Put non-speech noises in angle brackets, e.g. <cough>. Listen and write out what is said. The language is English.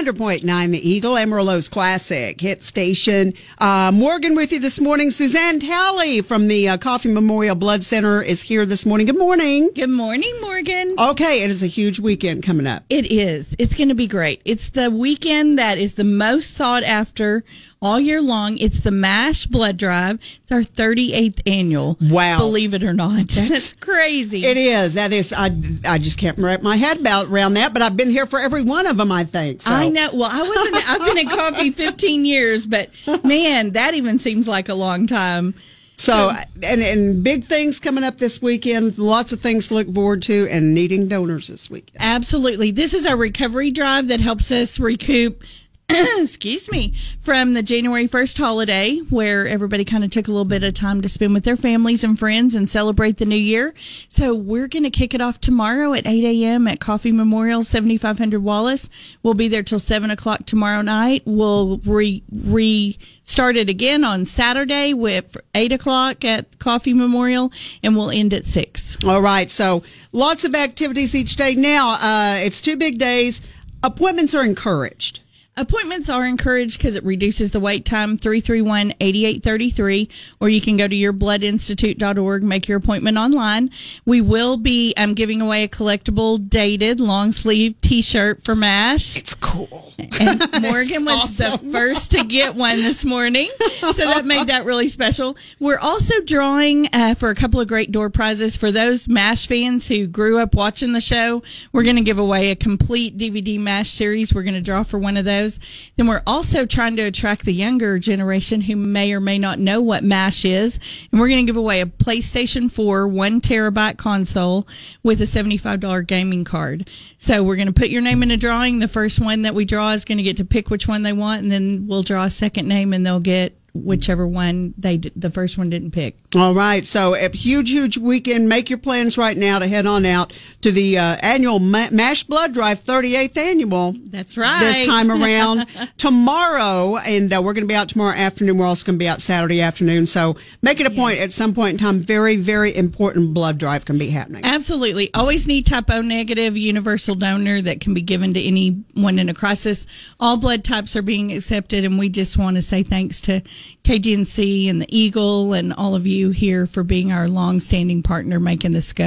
100.9 The Eagle, Amarillo's classic hit station. Uh, Morgan with you this morning. Suzanne Talley from the uh, Coffee Memorial Blood Center is here this morning. Good morning. Good morning, Morgan. Okay, it is a huge weekend coming up. It is. It's going to be great. It's the weekend that is the most sought after all year long. It's the MASH Blood Drive. It's our 38th annual. Wow. Believe it or not. <laughs> That's crazy. It is. That is. I, I just can't wrap my head about around that, but I've been here for every one of them, I think. So. I know. Well, I wasn't, <laughs> I've been in coffee 15 years, but man, that even seems like a long time. So, and, and big things coming up this weekend. Lots of things to look forward to and needing donors this weekend. Absolutely. This is our recovery drive that helps us recoup <coughs> excuse me, from the January 1st holiday where everybody kind of took a little bit of time to spend with their families and friends and celebrate the new year. So we're going to kick it off tomorrow at 8 a.m. at Coffee Memorial 7500 Wallace. We'll be there till 7 o'clock tomorrow night. We'll re, re it again on Saturday with 8 o'clock at Coffee Memorial and we'll end at 6. All right. So lots of activities each day. Now, uh, it's two big days. Appointments are encouraged. Appointments are encouraged because it reduces the wait time 331 8833, or you can go to yourbloodinstitute.org, make your appointment online. We will be um, giving away a collectible dated long sleeve t shirt for MASH. It's cool. And <laughs> Morgan was awesome. the first to get one this morning. So that made that really special. We're also drawing uh, for a couple of great door prizes for those MASH fans who grew up watching the show. We're going to give away a complete DVD MASH series. We're going to draw for one of those. Then we're also trying to attract the younger generation who may or may not know what MASH is. And we're going to give away a PlayStation 4 one terabyte console with a $75 gaming card. So we're going to put your name in a drawing. The first one that we draw is going to get to pick which one they want, and then we'll draw a second name and they'll get whichever one they the first one didn't pick. All right, so a huge, huge weekend. Make your plans right now to head on out to the uh, annual Mash Blood Drive, 38th annual. That's right. This time around <laughs> tomorrow, and uh, we're going to be out tomorrow afternoon. We're also going to be out Saturday afternoon. So make it a point at some point in time. Very, very important blood drive can be happening. Absolutely. Always need type O negative universal donor that can be given to anyone in a crisis. All blood types are being accepted, and we just want to say thanks to KGNC and the Eagle and all of you here for being our long-standing partner making this go.